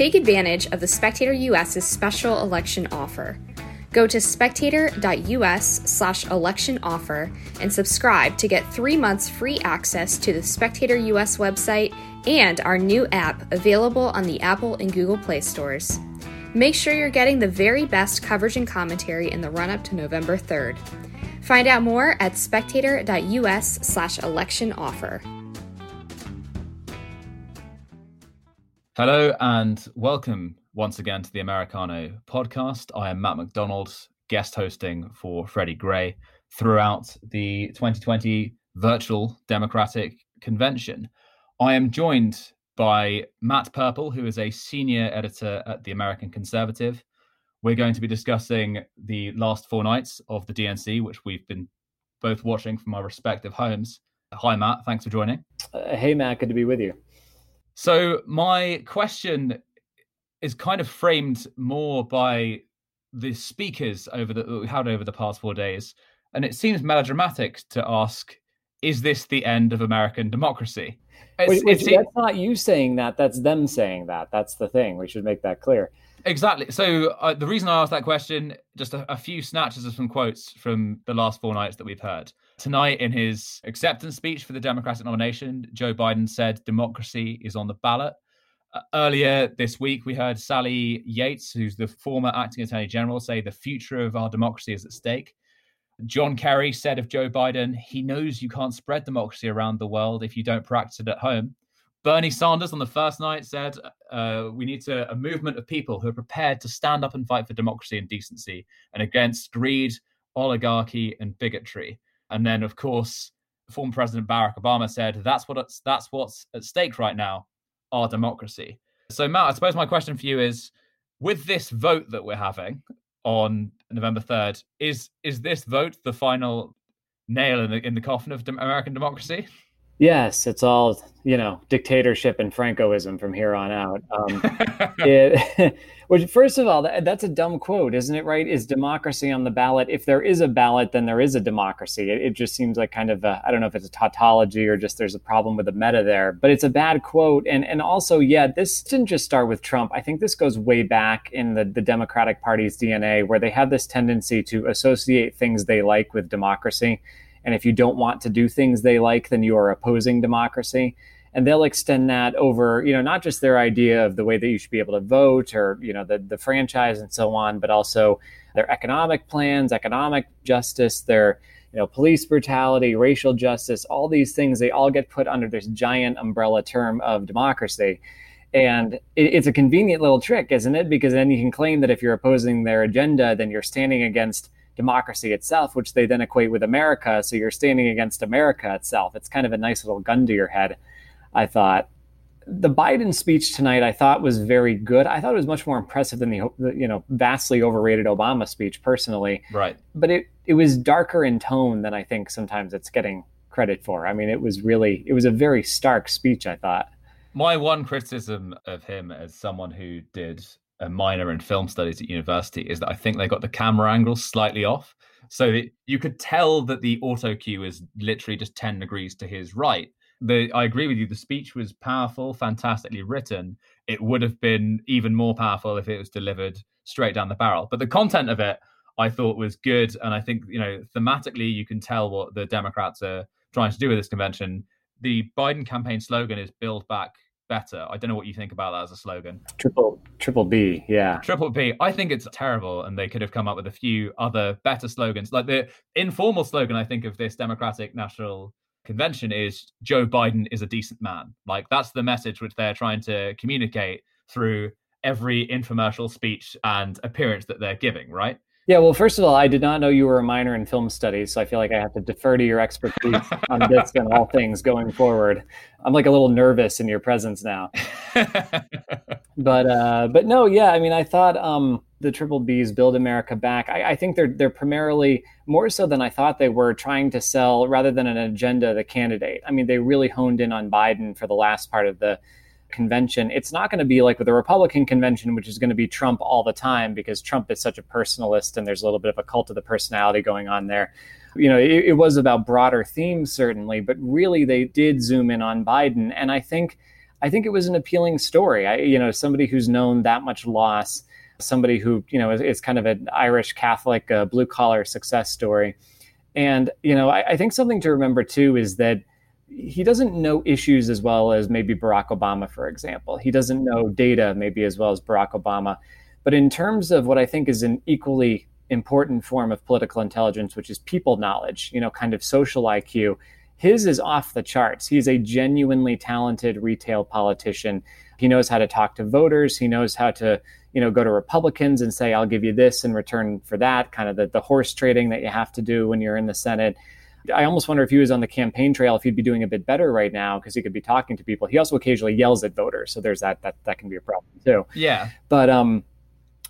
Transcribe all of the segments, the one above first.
Take advantage of the Spectator US's special election offer. Go to spectator.us slash and subscribe to get three months free access to the Spectator US website and our new app available on the Apple and Google Play stores. Make sure you're getting the very best coverage and commentary in the run up to November 3rd. Find out more at spectator.us slash election offer. Hello and welcome once again to the Americano podcast. I am Matt McDonald, guest hosting for Freddy Gray throughout the 2020 virtual Democratic Convention. I am joined by Matt Purple, who is a senior editor at the American Conservative. We're going to be discussing the last four nights of the DNC, which we've been both watching from our respective homes. Hi, Matt. Thanks for joining. Uh, hey, Matt. Good to be with you. So, my question is kind of framed more by the speakers over the we had over the past four days, and it seems melodramatic to ask, "Is this the end of American democracy?" Wait, wait, that's not you saying that. That's them saying that. That's the thing. We should make that clear. Exactly. So uh, the reason I asked that question, just a, a, few snatches of some quotes from the last four nights that we've heard. Tonight, in his acceptance speech for the Democratic nomination, Joe Biden said democracy is on the ballot. Uh, earlier this week, we heard Sally Yates, who's the former acting attorney general, say the future of our democracy is at stake. John Kerry said of Joe Biden, he knows you can't spread democracy around the world if you don't practice it at home. Bernie Sanders on the first night said, uh, We need to, a movement of people who are prepared to stand up and fight for democracy and decency and against greed, oligarchy, and bigotry. And then, of course, former President Barack Obama said, That's, what that's what's at stake right now, our democracy. So, Matt, I suppose my question for you is with this vote that we're having on November 3rd, is, is this vote the final nail in the, in the coffin of American democracy? Yes, it's all you know, dictatorship and Francoism from here on out. Um, it, which, first of all, that, that's a dumb quote, isn't it? Right? Is democracy on the ballot? If there is a ballot, then there is a democracy. It, it just seems like kind of I don't know if it's a tautology or just there's a problem with the meta there, but it's a bad quote. And and also, yeah, this didn't just start with Trump. I think this goes way back in the the Democratic Party's DNA, where they have this tendency to associate things they like with democracy and if you don't want to do things they like, then you are opposing democracy. And they'll extend that over, you know, not just their idea of the way that you should be able to vote or, you know, the, the franchise and so on, but also their economic plans, economic justice, their, you know, police brutality, racial justice, all these things, they all get put under this giant umbrella term of democracy. And it's a convenient little trick, isn't it? Because then you can claim that if you're opposing their agenda, then you're standing against democracy itself, which they then equate with America. So you're standing against America itself. It's kind of a nice little gun to your head, I thought. The Biden speech tonight, I thought was very good. I thought it was much more impressive than the you know vastly overrated Obama speech, personally. Right. But it it was darker in tone than I think sometimes it's getting credit for. I mean, it was really it was a very stark speech. I thought. My one criticism of him as someone who did a minor in film studies at university is that I think they got the camera angle slightly off. So you could tell that the auto cue is literally just 10 degrees to his right. The, I agree with you. The speech was powerful, fantastically written. It would have been even more powerful if it was delivered straight down the barrel. But the content of it, I thought was good. And I think, you know, thematically, you can tell what the Democrats are trying to do with this convention. The Biden campaign slogan is build back better. I don't know what you think about that as a slogan. Triple triple B, yeah. Triple B. I think it's terrible, and they could have come up with a few other better slogans. Like the informal slogan, I think of this Democratic National Convention is Joe Biden is a decent man. Like that's the message which they're trying to communicate through every infomercial speech and appearance that they're giving, right? Yeah, well, first of all, I did not know you were a minor in film studies, so I feel like I have to defer to your expertise on this and all things going forward. I'm like a little nervous in your presence now. but uh, but no, yeah, I mean, I thought um, the Triple B's Build America Back. I, I think they're they're primarily more so than I thought they were trying to sell rather than an agenda the candidate. I mean, they really honed in on Biden for the last part of the convention, it's not going to be like with the Republican convention, which is going to be Trump all the time because Trump is such a personalist and there's a little bit of a cult of the personality going on there. You know, it, it was about broader themes, certainly, but really they did zoom in on Biden. And I think I think it was an appealing story. I, you know, somebody who's known that much loss, somebody who, you know, is, is kind of an Irish Catholic uh, blue collar success story. And, you know, I, I think something to remember too is that he doesn't know issues as well as maybe Barack Obama, for example. He doesn't know data maybe as well as Barack Obama. But in terms of what I think is an equally important form of political intelligence, which is people knowledge, you know, kind of social IQ, his is off the charts. He's a genuinely talented retail politician. He knows how to talk to voters. He knows how to, you know, go to Republicans and say, I'll give you this in return for that, kind of the, the horse trading that you have to do when you're in the Senate. I almost wonder if he was on the campaign trail, if he'd be doing a bit better right now because he could be talking to people. He also occasionally yells at voters, so there's that that that can be a problem too. Yeah. But um,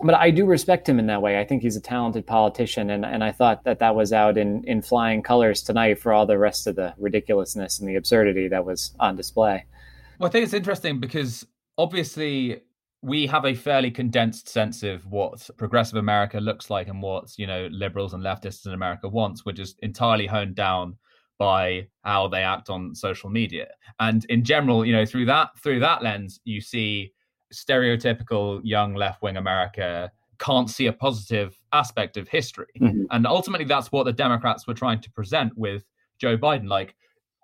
but I do respect him in that way. I think he's a talented politician, and, and I thought that that was out in, in flying colors tonight for all the rest of the ridiculousness and the absurdity that was on display. Well, I think it's interesting because obviously we have a fairly condensed sense of what progressive America looks like and what you know liberals and leftists in America wants, which is entirely honed down by how they act on social media. And in general, you know, through that through that lens, you see stereotypical young left wing America can't see a positive aspect of history. Mm-hmm. And ultimately, that's what the Democrats were trying to present with Joe Biden. Like,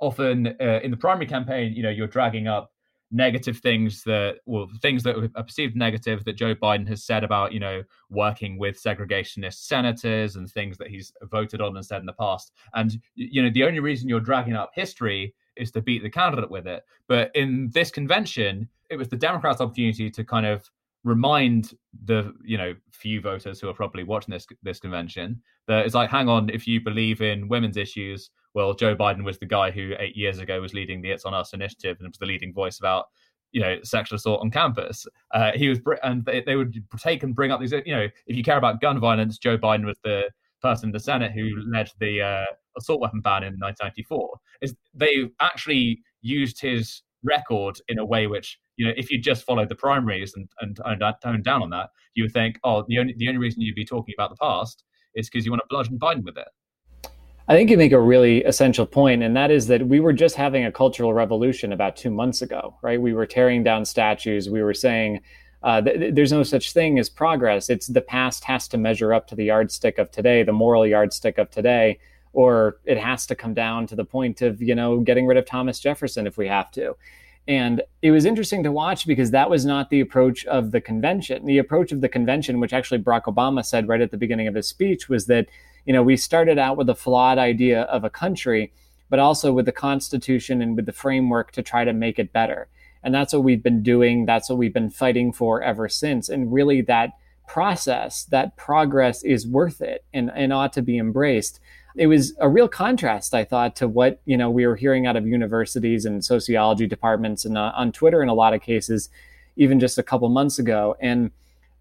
often uh, in the primary campaign, you know, you're dragging up negative things that well things that are perceived negative that Joe Biden has said about you know working with segregationist senators and things that he's voted on and said in the past. And you know the only reason you're dragging up history is to beat the candidate with it. But in this convention it was the Democrats' opportunity to kind of remind the you know few voters who are probably watching this this convention that it's like hang on if you believe in women's issues well joe biden was the guy who eight years ago was leading the it's on us initiative and was the leading voice about you know sexual assault on campus. Uh, he was and they, they would take and bring up these you know if you care about gun violence joe biden was the person in the senate who led the uh, assault weapon ban in 1994 is they actually used his record in a way which you know if you just followed the primaries and and toned down on that, you would think, oh, the only the only reason you'd be talking about the past is because you want to bludgeon Biden with it. I think you make a really essential point, and that is that we were just having a cultural revolution about two months ago, right? We were tearing down statues. We were saying uh, th- there's no such thing as progress. It's the past has to measure up to the yardstick of today, the moral yardstick of today, or it has to come down to the point of you know getting rid of Thomas Jefferson if we have to. And it was interesting to watch because that was not the approach of the convention. The approach of the convention, which actually Barack Obama said right at the beginning of his speech, was that, you know, we started out with a flawed idea of a country, but also with the Constitution and with the framework to try to make it better. And that's what we've been doing. That's what we've been fighting for ever since. And really, that process, that progress is worth it and, and ought to be embraced it was a real contrast, I thought, to what you know we were hearing out of universities and sociology departments and uh, on Twitter in a lot of cases, even just a couple months ago. And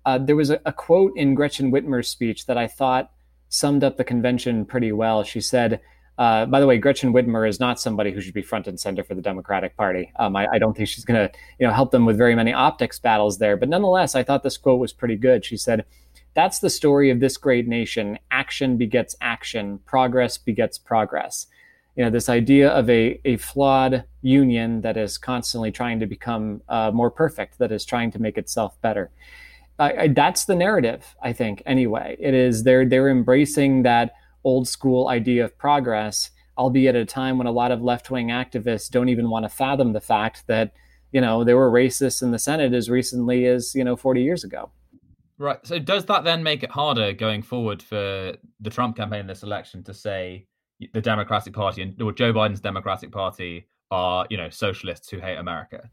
uh, there was a, a quote in Gretchen Whitmer's speech that I thought summed up the convention pretty well. She said. Uh, by the way, Gretchen Whitmer is not somebody who should be front and center for the Democratic Party. Um, I, I, don't think she's going to, you know, help them with very many optics battles there. But nonetheless, I thought this quote was pretty good. She said, that's the story of this great nation. Action begets action, progress begets progress. You know, this idea of a, a flawed union that is constantly trying to become uh, more perfect, that is trying to make itself better. I, I, that's the narrative, I think. Anyway, it is they're they're embracing that old school idea of progress, albeit at a time when a lot of left wing activists don't even want to fathom the fact that you know there were racists in the Senate as recently as you know 40 years ago. Right. So does that then make it harder going forward for the Trump campaign in this election to say the Democratic Party and or Joe Biden's Democratic Party are, you know, socialists who hate America?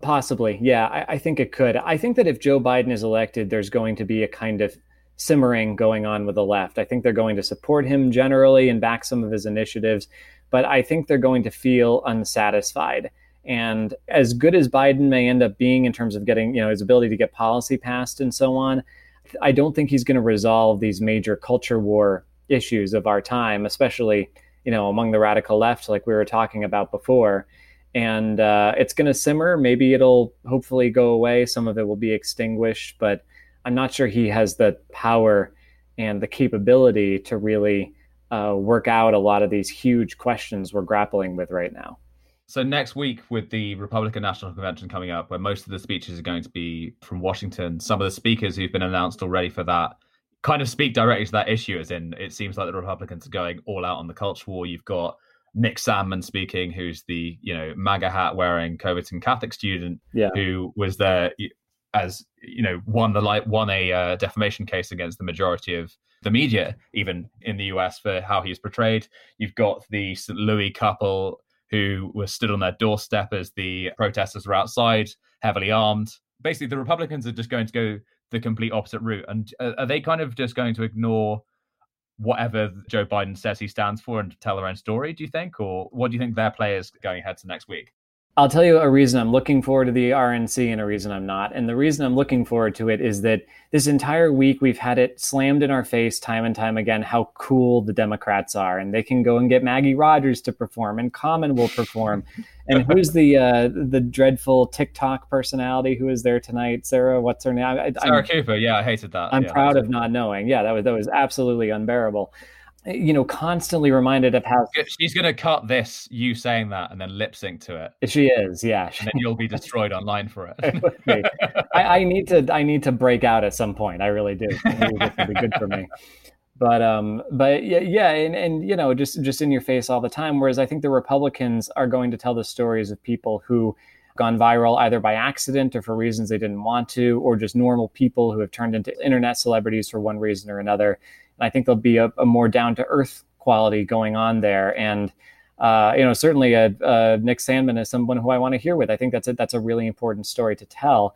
Possibly. Yeah, I, I think it could. I think that if Joe Biden is elected, there's going to be a kind of simmering going on with the left. I think they're going to support him generally and back some of his initiatives, but I think they're going to feel unsatisfied. And as good as Biden may end up being in terms of getting, you know, his ability to get policy passed and so on, I don't think he's going to resolve these major culture war issues of our time, especially, you know, among the radical left, like we were talking about before. And uh, it's going to simmer. Maybe it'll hopefully go away. Some of it will be extinguished, but I'm not sure he has the power and the capability to really uh, work out a lot of these huge questions we're grappling with right now. So next week, with the Republican National Convention coming up, where most of the speeches are going to be from Washington, some of the speakers who've been announced already for that kind of speak directly to that issue. As in, it seems like the Republicans are going all out on the culture war. You've got Nick Sandmann speaking, who's the you know MAGA hat wearing Covington Catholic student yeah. who was there as you know won the like won a uh, defamation case against the majority of the media, even in the US, for how he's portrayed. You've got the St. Louis couple who were stood on their doorstep as the protesters were outside, heavily armed. Basically, the Republicans are just going to go the complete opposite route. And uh, are they kind of just going to ignore whatever Joe Biden says he stands for and tell their own story, do you think? Or what do you think their play is going ahead to next week? I'll tell you a reason I'm looking forward to the RNC and a reason I'm not. And the reason I'm looking forward to it is that this entire week we've had it slammed in our face time and time again how cool the Democrats are. And they can go and get Maggie Rogers to perform, and Common will perform. and who's the uh, the dreadful TikTok personality who is there tonight? Sarah, what's her name? I, Sarah I'm, Cooper. Yeah, I hated that. I'm yeah, proud of not knowing. Yeah, that was that was absolutely unbearable you know, constantly reminded of how she's going to cut this, you saying that, and then lip sync to it. She is, yeah. And then you'll be destroyed online for it. I, I, need to, I need to break out at some point. I really do. It would be good for me. But, um, but yeah, yeah, and and you know, just just in your face all the time. Whereas I think the Republicans are going to tell the stories of people who gone viral either by accident or for reasons they didn't want to, or just normal people who have turned into internet celebrities for one reason or another. I think there'll be a, a more down to earth quality going on there. And uh, you know, certainly a, a Nick Sandmann is someone who I want to hear with. I think that's a, that's a really important story to tell.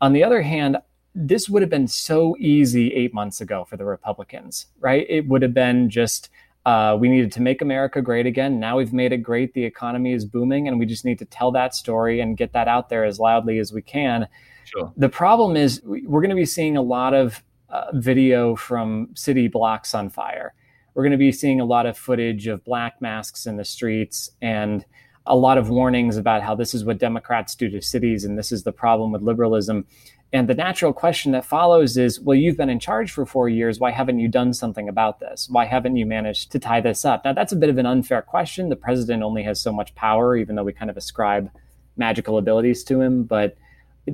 On the other hand, this would have been so easy eight months ago for the Republicans, right? It would have been just uh, we needed to make America great again. Now we've made it great. The economy is booming, and we just need to tell that story and get that out there as loudly as we can. Sure. The problem is we're going to be seeing a lot of uh, video from city blocks on fire. We're going to be seeing a lot of footage of black masks in the streets and a lot of warnings about how this is what Democrats do to cities and this is the problem with liberalism. And the natural question that follows is well, you've been in charge for four years. Why haven't you done something about this? Why haven't you managed to tie this up? Now, that's a bit of an unfair question. The president only has so much power, even though we kind of ascribe magical abilities to him. But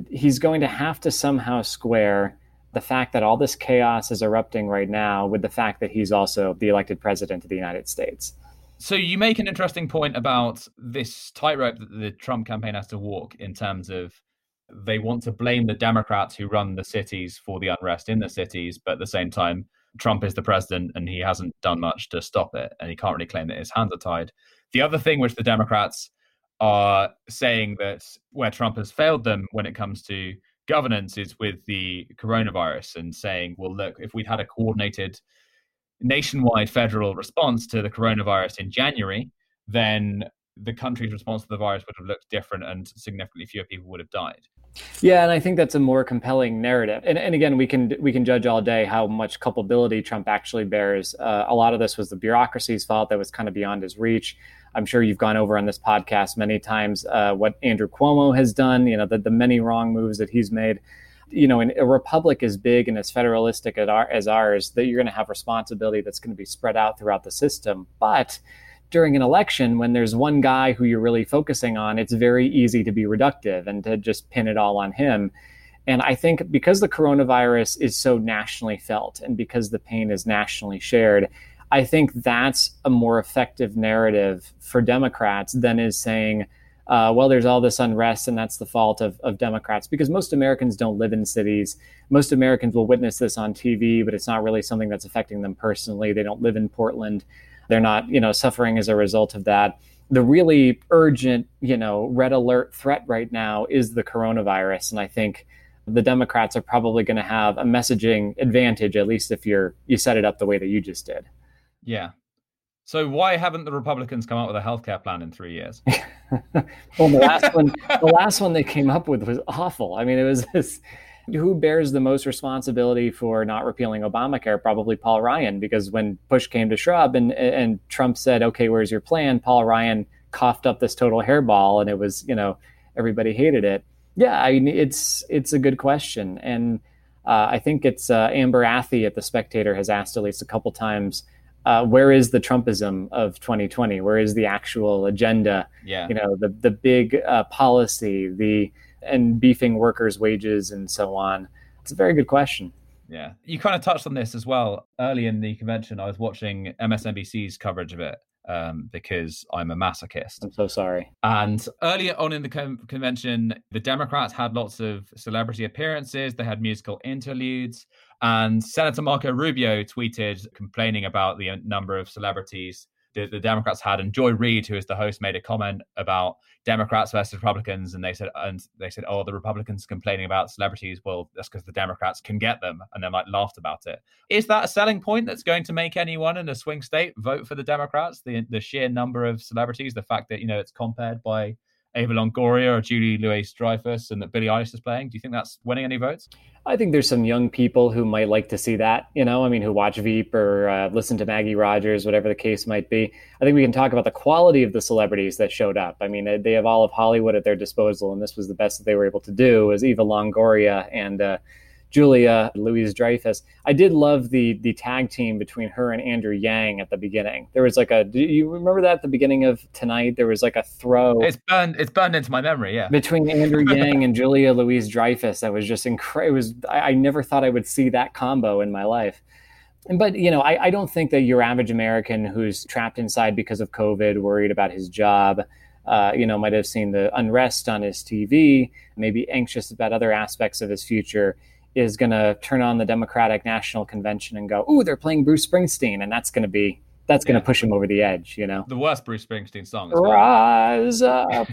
he's going to have to somehow square the fact that all this chaos is erupting right now with the fact that he's also the elected president of the United States. So you make an interesting point about this tightrope that the Trump campaign has to walk in terms of they want to blame the Democrats who run the cities for the unrest in the cities, but at the same time, Trump is the president and he hasn't done much to stop it, and he can't really claim that his hands are tied. The other thing which the Democrats are saying that where Trump has failed them when it comes to governance is with the coronavirus and saying, well, look, if we'd had a coordinated nationwide federal response to the coronavirus in January, then the country's response to the virus would have looked different and significantly fewer people would have died. Yeah, and I think that's a more compelling narrative. And, and again, we can we can judge all day how much culpability Trump actually bears. Uh, a lot of this was the bureaucracy's fault that was kind of beyond his reach. I'm sure you've gone over on this podcast many times uh, what Andrew Cuomo has done. You know the, the many wrong moves that he's made. You know, in a republic as big and as federalistic as, our, as ours, that you're going to have responsibility that's going to be spread out throughout the system. But during an election, when there's one guy who you're really focusing on, it's very easy to be reductive and to just pin it all on him. And I think because the coronavirus is so nationally felt and because the pain is nationally shared, I think that's a more effective narrative for Democrats than is saying, uh, well, there's all this unrest and that's the fault of, of Democrats because most Americans don't live in cities. Most Americans will witness this on TV, but it's not really something that's affecting them personally. They don't live in Portland. They're not, you know, suffering as a result of that. The really urgent, you know, red alert threat right now is the coronavirus. And I think the Democrats are probably going to have a messaging advantage, at least if you're you set it up the way that you just did. Yeah. So why haven't the Republicans come up with a healthcare plan in three years? well, the last one, the last one they came up with was awful. I mean, it was this. Who bears the most responsibility for not repealing Obamacare? Probably Paul Ryan, because when push came to shove and and Trump said, "Okay, where's your plan?" Paul Ryan coughed up this total hairball, and it was you know everybody hated it. Yeah, I mean, it's it's a good question, and uh, I think it's uh, Amber Athey at the Spectator has asked at least a couple times uh, where is the Trumpism of 2020? Where is the actual agenda? Yeah. You know, the the big uh, policy, the and beefing workers' wages and so on. It's a very good question. Yeah. You kind of touched on this as well. Early in the convention, I was watching MSNBC's coverage of it um, because I'm a masochist. I'm so sorry. And earlier on in the con- convention, the Democrats had lots of celebrity appearances, they had musical interludes. And Senator Marco Rubio tweeted complaining about the uh, number of celebrities the, the Democrats had, and Joy Reid, who is the host, made a comment about Democrats versus Republicans, and they said, uh, and they said, oh, the Republicans complaining about celebrities. Well, that's because the Democrats can get them, and then like laughed about it. Is that a selling point that's going to make anyone in a swing state vote for the Democrats? The the sheer number of celebrities, the fact that you know it's compared by Eva Longoria or Julia Louis-Dreyfus and that Billie Eilish is playing? Do you think that's winning any votes? I think there's some young people who might like to see that, you know, I mean, who watch Veep or uh, listen to Maggie Rogers, whatever the case might be. I think we can talk about the quality of the celebrities that showed up. I mean, they have all of Hollywood at their disposal, and this was the best that they were able to do was Eva Longoria and uh, Julia Louis-Dreyfus. I did love the the tag team between her and Andrew Yang at the beginning. There was like a do you remember that at the beginning of tonight? There was like a throw. It's burned it's burned into my memory, yeah. Between Andrew Yang and Julia Louis-Dreyfus. That was just incredible. It was I, I, never thought I would see that combo in my life. But you know, I, I don't think that your average American who's trapped inside because of COVID, worried about his job, uh, you know, might have seen the unrest on his TV, maybe anxious about other aspects of his future is going to turn on the Democratic National Convention and go, "Ooh, they're playing Bruce Springsteen," and that's going to be that's going to yeah. push him over the edge, you know. The worst Bruce Springsteen song. Rise up.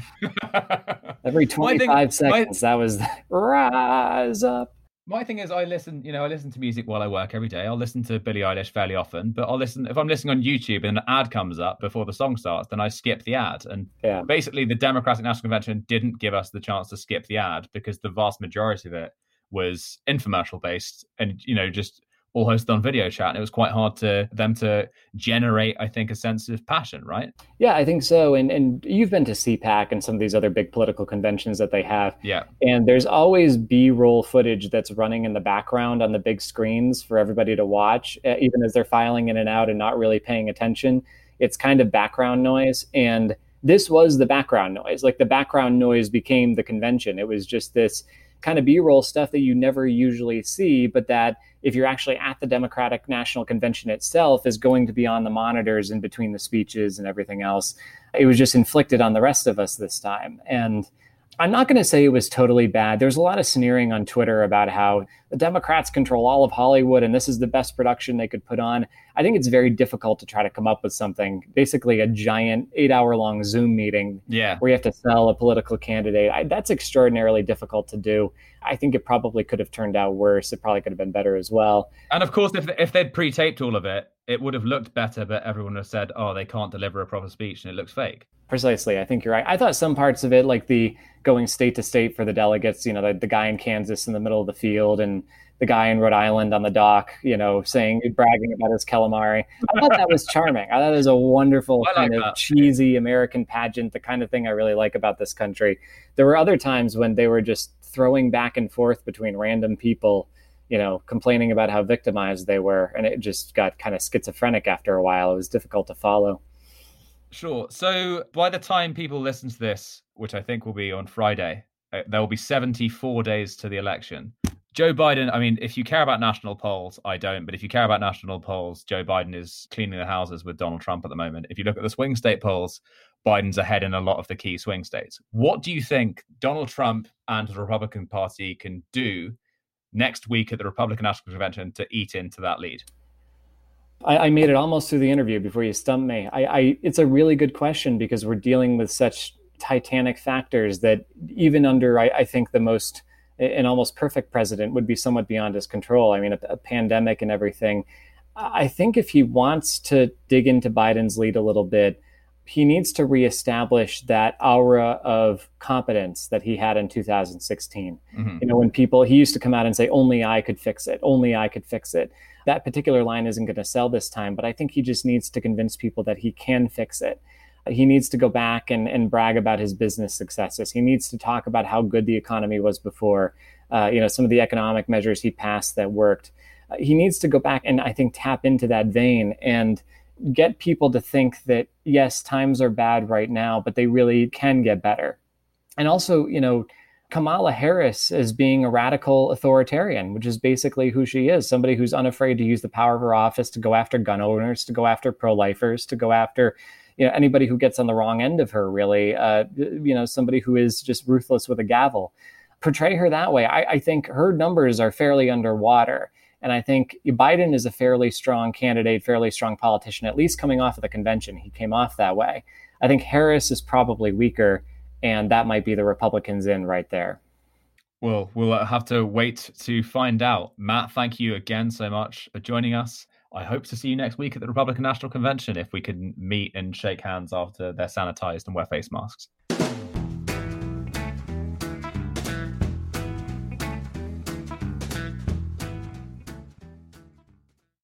Every 25 seconds, my, that was the, rise up. My thing is, I listen. You know, I listen to music while I work every day. I'll listen to Billie Eilish fairly often, but I'll listen if I'm listening on YouTube and an ad comes up before the song starts, then I skip the ad. And yeah. basically, the Democratic National Convention didn't give us the chance to skip the ad because the vast majority of it was infomercial based and you know just all hosted on video chat and it was quite hard to them to generate i think a sense of passion right? Yeah i think so and and you've been to cpac and some of these other big political conventions that they have. Yeah. And there's always b-roll footage that's running in the background on the big screens for everybody to watch even as they're filing in and out and not really paying attention. It's kind of background noise and this was the background noise. Like the background noise became the convention. It was just this kind of b-roll stuff that you never usually see but that if you're actually at the democratic national convention itself is going to be on the monitors in between the speeches and everything else it was just inflicted on the rest of us this time and I'm not going to say it was totally bad. There's a lot of sneering on Twitter about how the Democrats control all of Hollywood and this is the best production they could put on. I think it's very difficult to try to come up with something, basically a giant eight hour long Zoom meeting yeah. where you have to sell a political candidate. I, that's extraordinarily difficult to do. I think it probably could have turned out worse. It probably could have been better as well. And of course, if, if they'd pre taped all of it, it would have looked better, but everyone would have said, oh, they can't deliver a proper speech and it looks fake. Precisely. I think you're right. I thought some parts of it, like the going state to state for the delegates, you know, the, the guy in Kansas in the middle of the field and the guy in Rhode Island on the dock, you know, saying, bragging about his calamari. I thought that was charming. I thought it was a wonderful like kind of cheesy American pageant, the kind of thing I really like about this country. There were other times when they were just throwing back and forth between random people, you know, complaining about how victimized they were. And it just got kind of schizophrenic after a while. It was difficult to follow. Sure. So by the time people listen to this, which I think will be on Friday, uh, there will be 74 days to the election. Joe Biden, I mean, if you care about national polls, I don't, but if you care about national polls, Joe Biden is cleaning the houses with Donald Trump at the moment. If you look at the swing state polls, Biden's ahead in a lot of the key swing states. What do you think Donald Trump and the Republican Party can do next week at the Republican National Convention to eat into that lead? I, I, made it almost through the interview before you stumped me. I, I, it's a really good question because we're dealing with such titanic factors that even under, I, I think, the most an almost perfect president would be somewhat beyond his control. I mean, a, a pandemic and everything. I think if he wants to dig into Biden's lead a little bit, he needs to reestablish that aura of competence that he had in 2016. Mm-hmm. You know, when people, he used to come out and say, only I could fix it, only I could fix it. That particular line isn't going to sell this time, but I think he just needs to convince people that he can fix it. He needs to go back and, and brag about his business successes. He needs to talk about how good the economy was before, uh, you know, some of the economic measures he passed that worked. Uh, he needs to go back and I think tap into that vein and get people to think that yes, times are bad right now, but they really can get better. And also, you know, Kamala Harris as being a radical authoritarian, which is basically who she is somebody who's unafraid to use the power of her office to go after gun owners, to go after pro lifers, to go after you know anybody who gets on the wrong end of her really uh, you know somebody who is just ruthless with a gavel portray her that way I, I think her numbers are fairly underwater and I think Biden is a fairly strong candidate, fairly strong politician, at least coming off of the convention. He came off that way. I think Harris is probably weaker, and that might be the Republicans in right there. Well, we'll have to wait to find out. Matt, thank you again so much for joining us. I hope to see you next week at the Republican National Convention if we can meet and shake hands after they're sanitized and wear face masks.